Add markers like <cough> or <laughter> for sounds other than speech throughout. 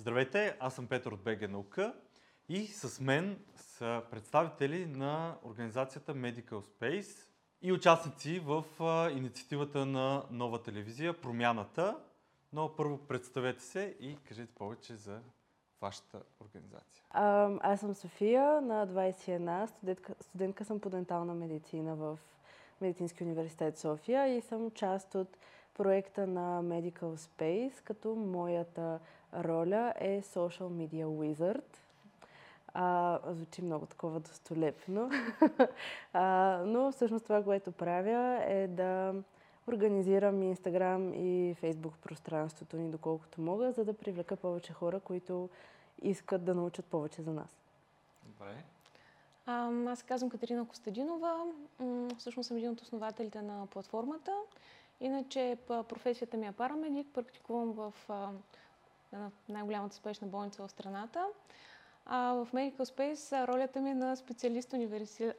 Здравейте, аз съм Петър от БГ Наука и с мен са представители на организацията Medical Space и участници в инициативата на нова телевизия Промяната. Но първо представете се и кажете повече за вашата организация. А, аз съм София, на 21, студентка, студентка съм по дентална медицина в Медицински университет София и съм част от проекта на Medical Space, като моята роля е Social Media Wizard. А, звучи много такова достолепно. <laughs> а, но всъщност това, което правя е да организирам Инстаграм и Фейсбук пространството ни доколкото мога, за да привлека повече хора, които искат да научат повече за нас. Добре. А, аз се казвам Катерина Костадинова. Всъщност съм един от основателите на платформата. Иначе професията ми е парамедик. Практикувам в най-голямата спешна болница в страната. А в Medical Space ролята ми е на специалист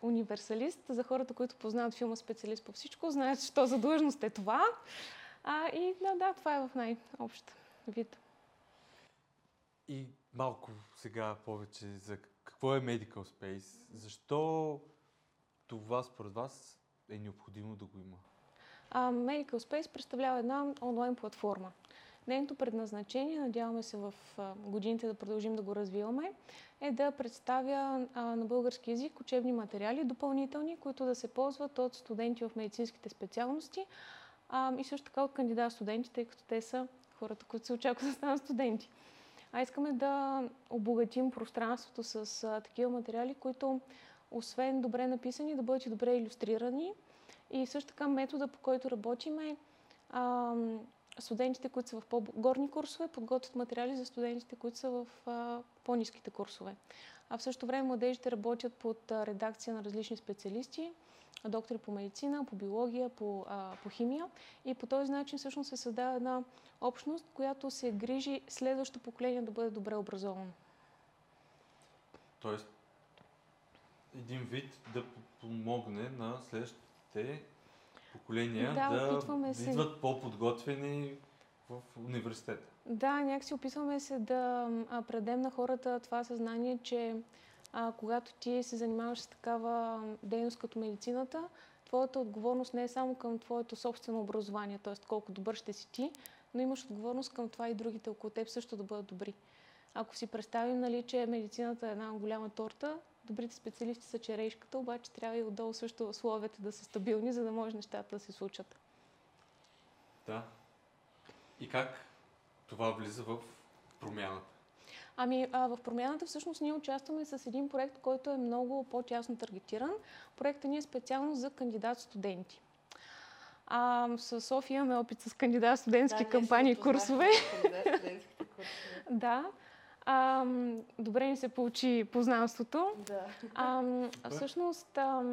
универсалист. За хората, които познават филма Специалист по всичко, знаят, що за длъжност е това. А, и да, да, това е в най-общ вид. И малко сега повече за какво е Medical Space? Защо това според вас е необходимо да го има? А, Medical Space представлява една онлайн платформа. Нейното предназначение, надяваме се в годините да продължим да го развиваме, е да представя на български язик учебни материали, допълнителни, които да се ползват от студенти в медицинските специалности и също така от кандидат студенти, тъй като те са хората, които се очакват да станат студенти. А искаме да обогатим пространството с такива материали, които освен добре написани, да бъдат и добре иллюстрирани. И също така метода, по който работим е студентите, които са в по-горни курсове, подготвят материали за студентите, които са в по-низките курсове. А в същото време младежите работят под редакция на различни специалисти, доктори по медицина, по биология, по, а, по химия. И по този начин всъщност се създава една общност, която се грижи следващото поколение да бъде добре образовано. Тоест, един вид да помогне на следващите поколения да, да се... идват по-подготвени в университета. Да, някакси опитваме се да предем на хората това съзнание, че а, когато ти се занимаваш с такава дейност като медицината, твоята отговорност не е само към твоето собствено образование, т.е. колко добър ще си ти, но имаш отговорност към това и другите около теб също да бъдат добри. Ако си представим, нали, че медицината е една голяма торта, добрите специалисти са черешката, обаче трябва и отдолу също условията да са стабилни, за да може нещата да се случат. Да. И как това влиза в промяната? Ами, а, в промяната всъщност ние участваме с един проект, който е много по-тясно таргетиран. Проектът ни е специално за кандидат-студенти. А, с София имаме опит с кандидат-студентски да, кампании и курсове. <laughs> да. А, добре ни се получи познанството. Да. А, <laughs> всъщност, а,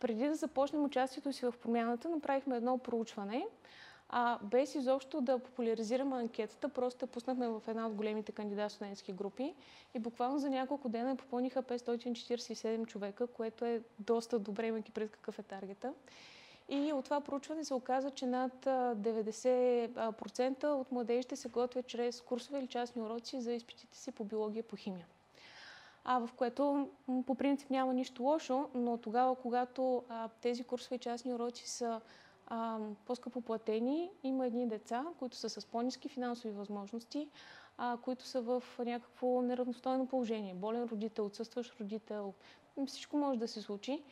преди да започнем участието си в промяната, направихме едно проучване, а, без изобщо да популяризираме анкетата, просто я пуснахме в една от големите кандидат студентски групи и буквално за няколко дена попълниха 547 човека, което е доста добре, имайки пред какъв е таргета. И от това проучване се оказа, че над 90% от младежите се готвят чрез курсове или частни уроци за изпитите си по биология по химия. А в което по принцип няма нищо лошо, но тогава, когато а, тези курсове и частни уроци са по-скъпо платени, има едни деца, които са с по-низки финансови възможности, а, които са в някакво неравностойно положение. Болен родител, отсъстващ родител, всичко може да се случи.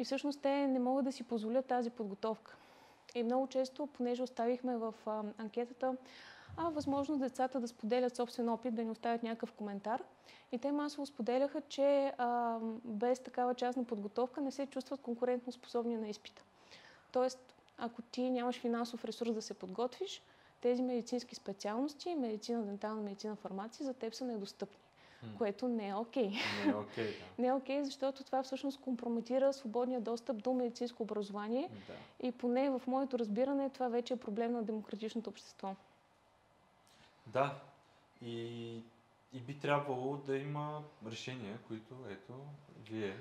И всъщност те не могат да си позволят тази подготовка. И много често, понеже оставихме в а, анкетата а, възможност децата да споделят собствен опит, да ни оставят някакъв коментар. И те масово споделяха, че а, без такава частна подготовка не се чувстват конкурентно способни на изпита. Тоест, ако ти нямаш финансов ресурс да се подготвиш, тези медицински специалности, медицина, дентална медицина, фармация, за теб са недостъпни което не е окей. Okay. Не е окей, okay, да. <laughs> не е окей, okay, защото това всъщност компрометира свободния достъп до медицинско образование да. и поне в моето разбиране това вече е проблем на демократичното общество. Да, и, и би трябвало да има решения, които ето, вие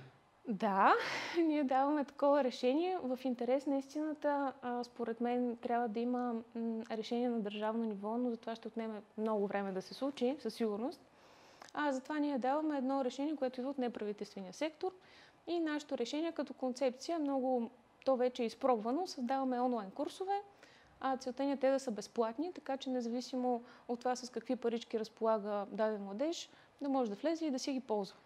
Да, <laughs> ние даваме такова решение. В интерес на истината, според мен, трябва да има решение на държавно ниво, но за това ще отнеме много време да се случи, със сигурност. А затова ние даваме едно решение, което идва от неправителствения сектор. И нашето решение като концепция, много то вече е изпробвано, създаваме онлайн курсове, а целта ни е те да са безплатни, така че независимо от това с какви парички разполага даден младеж, да може да влезе и да си ги ползва.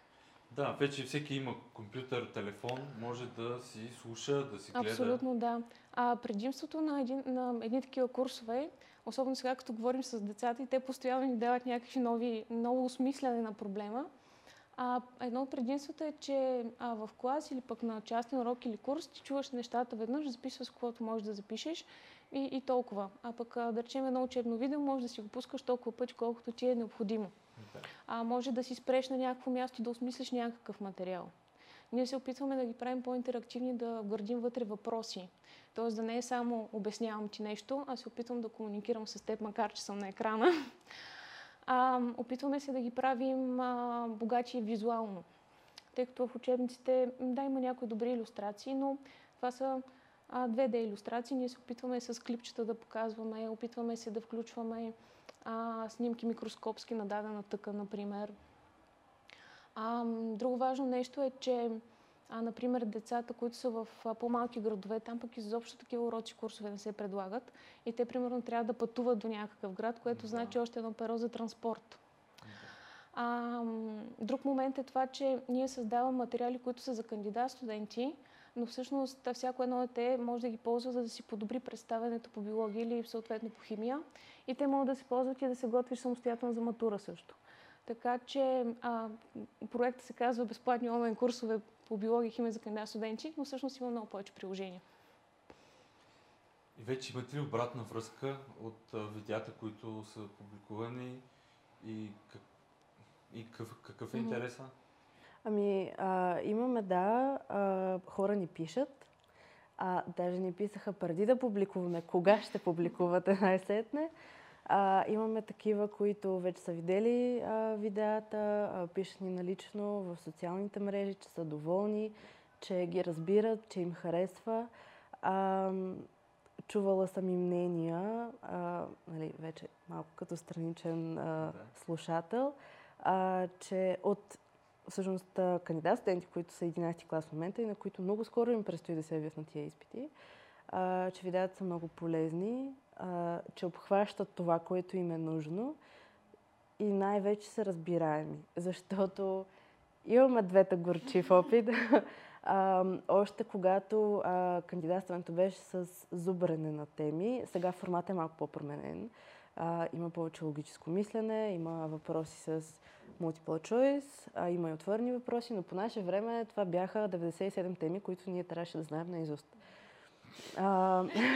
Да, вече всеки има компютър, телефон, може да си слуша, да си гледа. Абсолютно, да. А предимството на, един, на едни такива курсове, особено сега като говорим с децата и те постоянно ни дават някакви нови, ново осмисляне на проблема, а, едно от предимствата е, че а, в клас или пък на частен урок или курс ти чуваш нещата веднъж, записваш каквото можеш да запишеш и, и толкова. А пък а, да речем едно учебно видео, може да си го пускаш толкова пъти, колкото ти е необходимо. А може да си спреш на някакво място да осмислиш някакъв материал. Ние се опитваме да ги правим по-интерактивни, да градим вътре въпроси. Тоест да не е само обяснявам ти нещо, а се опитвам да комуникирам с теб, макар че съм на екрана. А, опитваме се да ги правим а, богачи визуално. Тъй като в учебниците, да, има някои добри иллюстрации, но това са а, 2D иллюстрации. Ние се опитваме с клипчета да показваме, опитваме се да включваме а, снимки микроскопски на дадена тъка, например. А, друго важно нещо е, че а, например, децата, които са в по-малки градове, там пък изобщо такива уроци курсове не се предлагат. И те, примерно, трябва да пътуват до някакъв град, което да. значи още едно перо за транспорт. А, друг момент е това, че ние създаваме материали, които са за кандидат студенти, но всъщност всяко едно дете може да ги ползва, за да си подобри представенето по биология или съответно по химия. И те могат да се ползват и да се готвиш самостоятелно за матура също. Така че а, проектът се казва безплатни онлайн курсове по биология и химия за кандидат студенти, но всъщност има много повече приложения. И вече имате ли обратна връзка от а, видеята, които са публикувани и, как, и какъв, какъв е интереса? Ами, а, имаме, да, а, хора ни пишат. А, даже ни писаха преди да публикуваме, кога ще публикувате най-сетне. А, имаме такива, които вече са видели а, видеята, а, пишат ни налично в социалните мрежи, че са доволни, че ги разбират, че им харесва. А, чувала съм и мнения, а, нали, вече малко като страничен а, слушател, а, че от всъщност кандидат студенти, които са 11 клас в момента и на които много скоро им предстои да се явят на тия изпити, а, че видеята са много полезни а, че обхващат това, което им е нужно и най-вече са разбираеми, защото имаме двете горчив опит. <laughs> а, още когато а, кандидатстването беше с зубрене на теми, сега формат е малко по-променен. А, има повече логическо мислене, има въпроси с multiple choice, а, има и отворени въпроси, но по наше време това бяха 97 теми, които ние трябваше да знаем наизуст.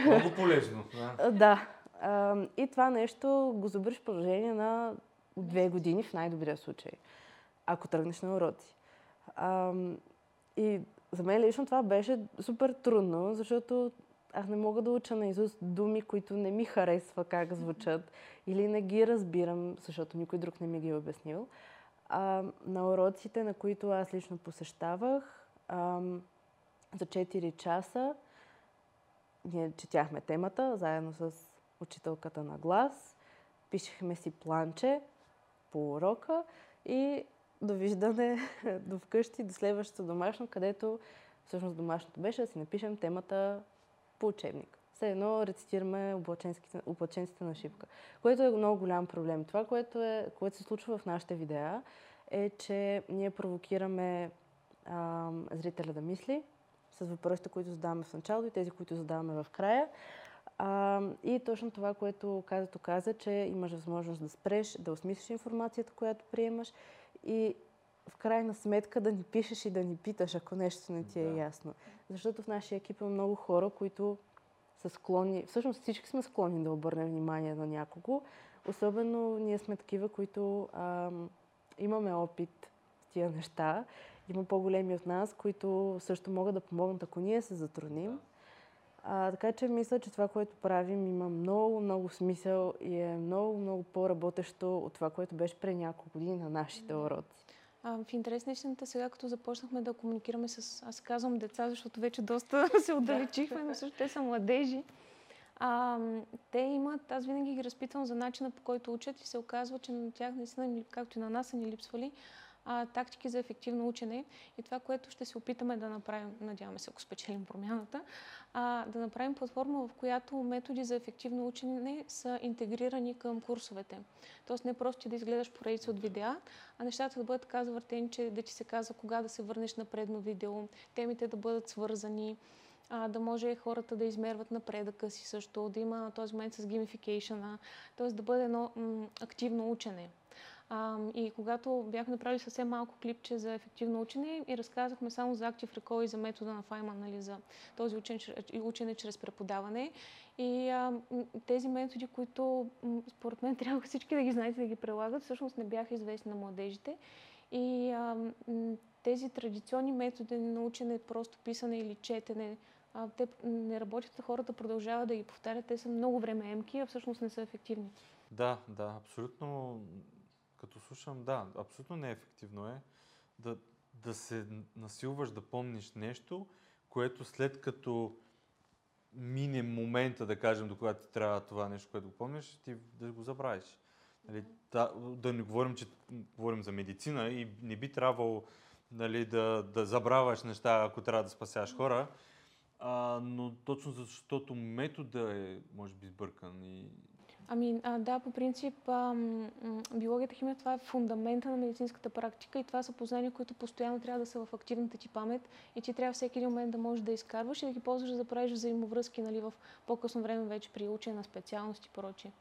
Много полезно. Да. <laughs> да. А, и това нещо го забърш в продължение на две години в най-добрия случай, ако тръгнеш на уроци. А, и за мен лично това беше супер трудно, защото аз не мога да уча наизуст думи, които не ми харесва как звучат или не ги разбирам, защото никой друг не ми ги е обяснил. А, на уроците, на които аз лично посещавах, а, за 4 часа ние четяхме темата заедно с учителката на глас, пишехме си планче по урока и довиждане <laughs> до вкъщи, до следващото домашно, където всъщност домашното беше да си напишем темата по учебник. Все едно рецитираме облаченците на шипка, което е много голям проблем. Това, което, е, което се случва в нашите видеа, е, че ние провокираме а, зрителя да мисли, с въпросите, които задаваме в началото и тези, които задаваме в края. А, и точно това, което казато каза, че имаш възможност да спреш, да осмислиш информацията, която приемаш и в крайна сметка да ни пишеш и да ни питаш, ако нещо не ти е да. ясно. Защото в нашия екип има много хора, които са склонни, всъщност всички сме склонни да обърнем внимание на някого. Особено ние сме такива, които а, имаме опит с тия неща има по-големи от нас, които също могат да помогнат, ако ние се затрудним. А, така че мисля, че това, което правим, има много, много смисъл и е много, много по-работещо от това, което беше преди няколко години на нашите уроци. А, в интерес на истината, сега като започнахме да комуникираме с, аз казвам деца, защото вече доста <laughs> се отдалечихме, но също те са младежи. А, те имат, аз винаги ги разпитвам за начина по който учат и се оказва, че на тях наистина, както и на нас са ни липсвали, а, тактики за ефективно учене. И това, което ще се опитаме да направим, надяваме се, ако спечелим промяната, а, да направим платформа, в която методи за ефективно учене са интегрирани към курсовете. Тоест не просто да изгледаш поредица от видеа, а нещата да бъдат така завъртени, че да ти се казва кога да се върнеш на предно видео, темите да бъдат свързани, а, да може хората да измерват напредъка си също, да има този момент с геймификейшена, т.е. да бъде едно м- активно учене. А, и когато бяхме направили съвсем малко клипче за ефективно учене и разказахме само за Active Recall и за метода на Файман, нали, за този учене, учене чрез преподаване. И а, тези методи, които според мен <laughs> трябва всички да ги знаете да ги прилагат, всъщност не бяха известни на младежите. И а, тези традиционни методи на учене, просто писане или четене, а, те не работят, хората продължават да ги повтарят, те са много времеемки, а всъщност не са ефективни. Да, да, абсолютно като слушам, да, абсолютно неефективно е да, да се насилваш да помниш нещо, което след като мине момента, да кажем, до когато ти трябва това нещо, което го помниш, ти да го забравиш. Нали, да, да не говорим, че говорим за медицина и не би трябвало нали, да, да забравяш неща, ако трябва да спасяваш хора, а, но точно защото метода е, може би, сбъркан и, Ами а, да, по принцип а, биологията, химия, това е фундамента на медицинската практика и това са познания, които постоянно трябва да са в активната ти памет и ти трябва всеки един момент да можеш да изкарваш и да ги ползваш да правиш взаимовръзки нали, в по-късно време вече при учене на специалности и прочие.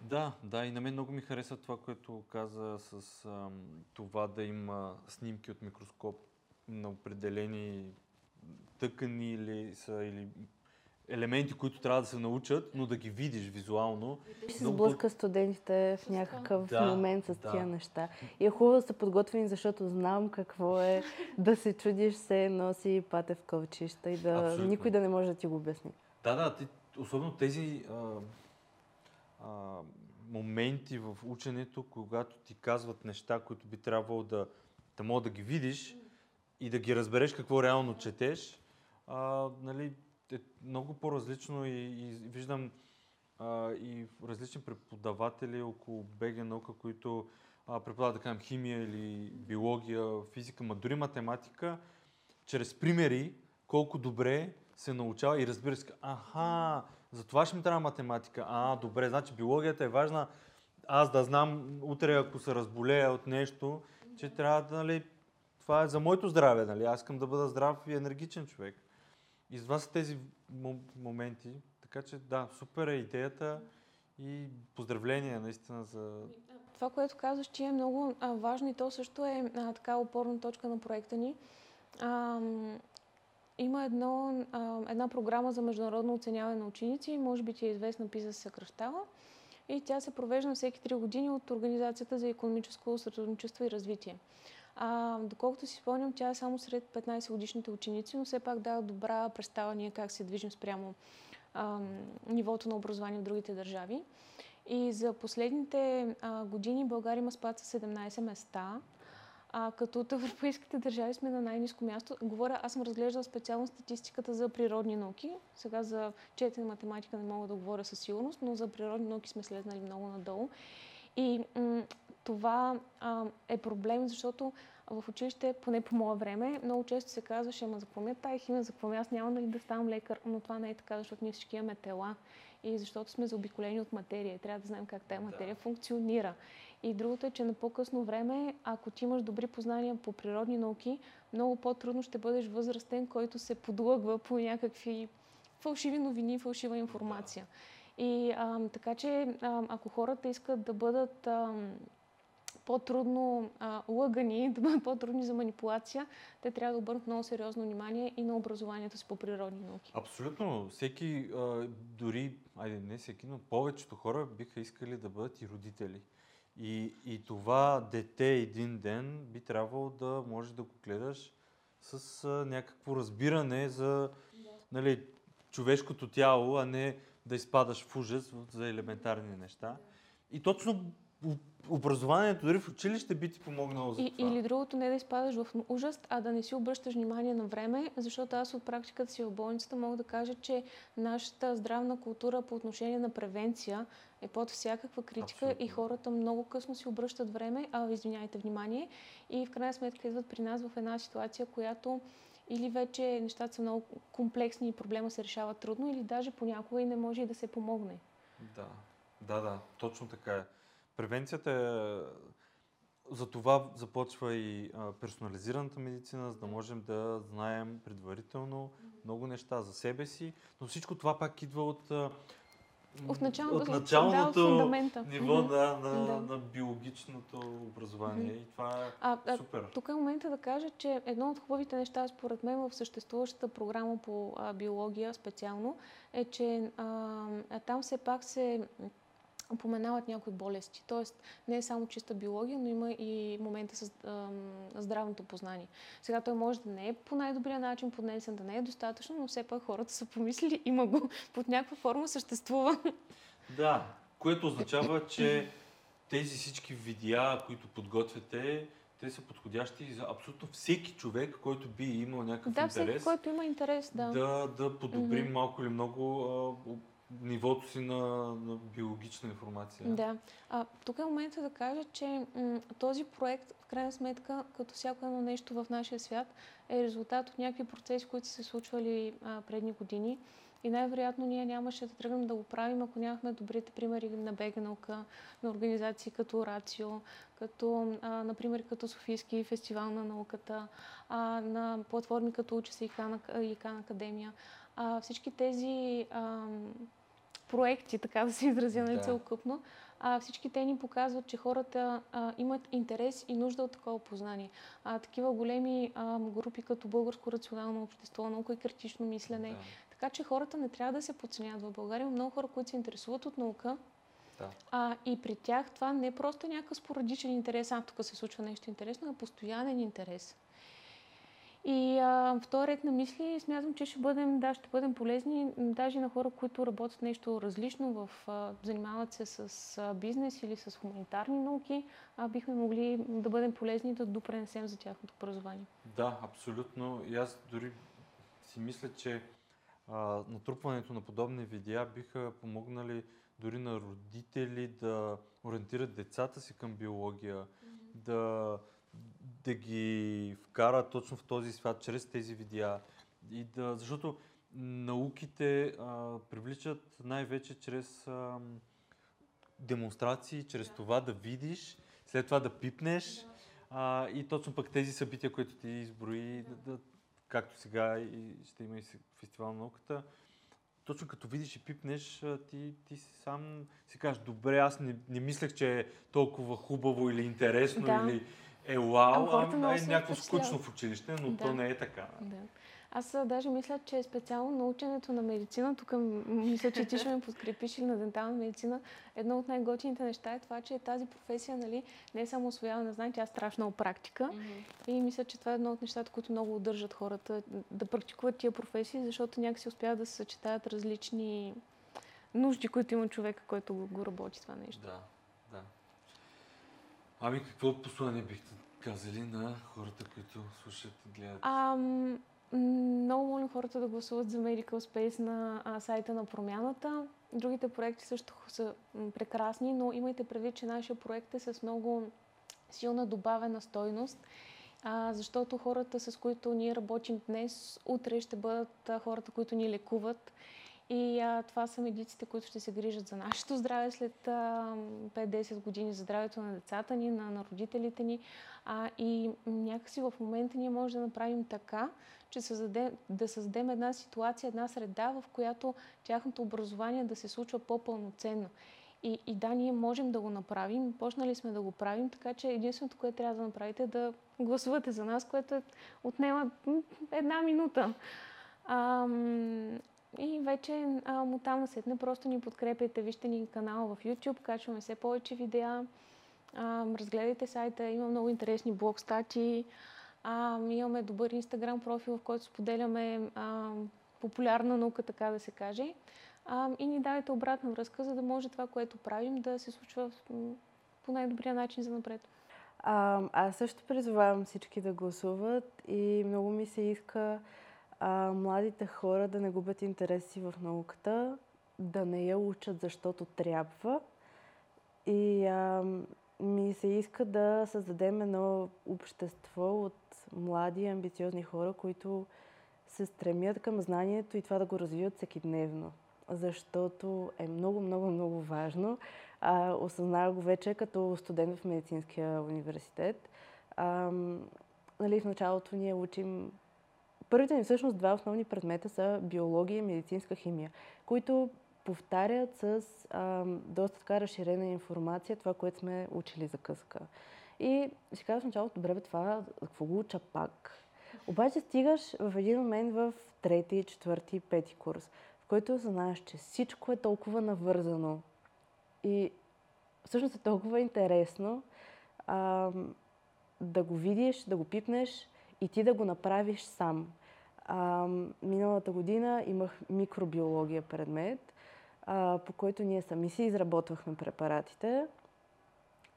Да, да, и на мен много ми хареса това, което каза с а, това да има снимки от микроскоп на определени тъкани или, са, или елементи, които трябва да се научат, но да ги видиш визуално. Ще се сблъска студентите в някакъв да, момент с да. тия неща. И е хубаво да са подготвени, защото знам какво е <laughs> да се чудиш, се носи патев кълчища и да Абсолютно. никой да не може да ти го обясни. Да, да, ти, особено тези а, а, моменти в ученето, когато ти казват неща, които би трябвало да, да мога да ги видиш и да ги разбереш какво реално четеш, а, нали, е много по-различно и, и виждам а, и различни преподаватели около БГ наука, които а, преподават, да кажем, химия или биология, физика, ма дори математика, чрез примери, колко добре се научава и разбира се, аха, за това ще ми трябва математика. А, добре, значи биологията е важна. Аз да знам утре, ако се разболея от нещо, че трябва да, нали, това е за моето здраве, нали? Аз искам да бъда здрав и енергичен човек. И това са тези моменти. Така че да, супер е идеята и поздравления наистина за... Това, което казваш, че е много важно и то също е а, така опорна точка на проекта ни. А, има едно, а, една програма за международно оценяване на ученици, може би ти е известна ПИЗа се съкръщава. И тя се провежда всеки 3 години от Организацията за економическо сътрудничество и развитие. А, доколкото си спомням, тя е само сред 15 годишните ученици, но все пак дава добра представа ние как се движим спрямо а, нивото на образование в другите държави. И за последните а, години България има спад с 17 места, а, като от европейските държави сме на най-низко място. Говоря, аз съм разглеждала специално статистиката за природни науки. Сега за четене математика не мога да говоря със сигурност, но за природни науки сме слезнали много надолу. И м- това а, е проблем, защото в училище, поне по мое време, много често се казваше, ама за какво ми е тая химия, за какво ми аз няма нали да ставам лекар, но това не е така, защото ние всички имаме тела и защото сме заобиколени от материя и трябва да знаем как тази материя да. функционира. И другото е, че на по-късно време, ако ти имаш добри познания по природни науки, много по-трудно ще бъдеш възрастен, който се подлъгва по някакви фалшиви новини, фалшива информация. И а, така че, а, ако хората искат да бъдат а, по-трудно а, лъгани, <laughs> да бъдат по-трудни за манипулация, те трябва да обърнат много сериозно внимание и на образованието си по природни науки. Абсолютно. Всеки, а, дори, айде не всеки, но повечето хора биха искали да бъдат и родители. И, и това дете един ден би трябвало да може да го гледаш с а, някакво разбиране за да. нали, човешкото тяло, а не да изпадаш в ужас за елементарни неща. И точно образованието дори в училище би ти помогнало за и, това. Или другото, не да изпадаш в ужас, а да не си обръщаш внимание на време, защото аз от практиката си в болницата мога да кажа, че нашата здравна култура по отношение на превенция е под всякаква критика Абсолютно. и хората много късно си обръщат време, а извиняйте, внимание и в крайна сметка идват при нас в една ситуация, която или вече нещата са много комплексни и проблема се решава трудно, или даже понякога и не може и да се помогне. Да, да, да, точно така е. Превенцията е... За това започва и а, персонализираната медицина, за да можем да знаем предварително много неща за себе си, но всичко това пак идва от, а, От началото, от да, от ниво Мгм. на, Да. на биологичното образование. И това е А, а, супер. Тук е момента да кажа, че едно от хубавите неща, според мен, в съществуващата програма по а, биология специално, е, че а, там все пак се упоменават някои болести. Тоест, не е само чиста биология, но има и момента с а, здравното познание. Сега той може да не е по най-добрия начин поднесен, да не е достатъчно, но все пак хората са помислили, <laughs> има го, под някаква форма съществува. Да, което означава, че тези всички видеа, които подготвяте, те са подходящи за абсолютно всеки човек, който би имал някакъв да, интерес който има интерес, да. да, да подобрим Мгм. малко или много нивото си на, на биологична информация. Да. А, тук е момента да кажа, че м- този проект, в крайна сметка, като всяко едно нещо в нашия свят, е резултат от някакви процеси, които са се случвали а, предни години. И най-вероятно ние нямаше да тръгнем да го правим, ако нямахме добрите примери на БГ наука, на организации като Рацио, като, а, например, като Софийски фестивал на науката, а, на платформи като Учи се и Кан, Академия. А, всички тези ам, проекти, така да се изразя нали, Да. целокъпно, а, всички те ни показват, че хората а, имат интерес и нужда от такова познание. А, такива големи а, групи като Българско рационално общество, наука и критично мислене. Да, Така че хората не трябва да се подценяват. В България има много хора, които се интересуват от наука. да. А, и при тях това не е просто някакъв спорадичен интерес, а тук се случва нещо интересно, а постоянен интерес. И а, в този ред на мисли смятам, че ще бъдем, да, ще бъдем полезни даже на хора, които работят нещо различно, в, а, занимават се с а, бизнес или с хуманитарни науки, а бихме могли да бъдем полезни да допренесем за тяхното образование. Да, абсолютно. И аз дори си мисля, че а, натрупването на подобни видеа биха помогнали дори на родители да ориентират децата си към биология, да, да ги вкарат точно в този свят чрез тези видеа. И да, защото науките а, привличат най-вече чрез а, демонстрации, чрез това да видиш, след това да пипнеш. А, и точно пък тези събития, които ти изброи, да, да, както сега и ще има и фестивал на науката, точно като видиш и пипнеш, ти, ти сам си кажеш, добре, аз не, не мислех, че е толкова хубаво или интересно, Да. или е вау, хората а, много е някакво скучно в училище, но Да. то не е така. Да. Аз а, даже мисля, че специално наученето на медицина, тук мисля, че ти ще ме подкрепиш или на дентална медицина, едно от най-готините неща е това, че тази професия нали, не е само освояване на знания, тя е страшна практика. И мисля, че това е едно от нещата, които много удържат хората да практикуват тия професии, защото някакси успяват да се съчетаят различни нужди, които има човека, който го, го работи това нещо. Да, да. Ами какво послание бихте казали на хората, които слушат и гледат? А, м, много молим хората да гласуват за Medical Space на а, сайта на промяната. Другите проекти също са прекрасни, но имайте предвид, че нашия проект е с много силна добавена стойност, а, защото хората, с които ние работим днес, утре ще бъдат а, хората, които ни лекуват. И а, това са медиците, които ще се грижат за нашето здраве след а, 5-10 години, за здравето на децата ни, на, на родителите ни. А, и някакси в момента ние можем да направим така, че създаде, да създадем една ситуация, една среда, в която тяхното образование да се случва по-пълноценно. И, и да, ние можем да го направим, почнали сме да го правим, така че единственото, което трябва да направите е да гласувате за нас, което е, отнема една минута. И вече ам, оттам насетне просто ни подкрепяйте, вижте ни канал в YouTube, качваме все повече видеа, ам, разгледайте сайта, има много интересни блог статии, ам, имаме добър инстаграм профил, в който споделяме ам, популярна наука, така да се каже. Ам, и ни давайте обратна връзка, за да може това, което правим, да се случва по най-добрия начин за напред. А, аз също призовавам всички да гласуват и много ми се иска а, младите хора да не губят интереси в науката, да не я учат защото трябва. И а, ми се иска да създадем едно общество от млади, амбициозни хора, които се стремят към знанието и това да го развиват всеки дневно. Защото е много, много, много важно. А, осъзнах го вече като студент в медицинския университет. А, нали, в началото ние учим Първите ни всъщност два основни предмета са биология и медицинска химия, които повтарят с а, доста така разширена информация това, което сме учили за къска. И си казваш началото, добре бе, това какво го уча пак? Обаче стигаш в един момент в трети, четвърти, пети курс, в който знаеш, че всичко е толкова навързано и всъщност е толкова интересно а, да го видиш, да го пипнеш и ти да го направиш сам. А, миналата година имах микробиология предмет, а, по който ние сами си изработвахме препаратите.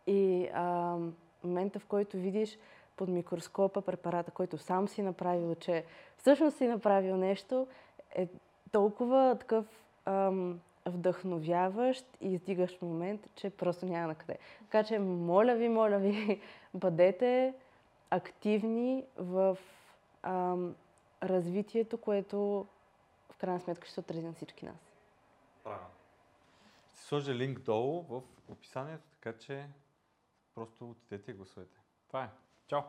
И а, момента, в който видиш под микроскопа препарата, който сам си направил, че всъщност си направил нещо, е толкова такъв ам, вдъхновяващ и издигащ момент, че просто няма на къде. Така че, моля ви, моля ви, <laughs> бъдете активни в ам, развитието, което в крайна сметка ще се отрази на всички нас. Правилно. Ще сложа линк долу в описанието, така че просто отидете и гласувайте. Това е. Чао!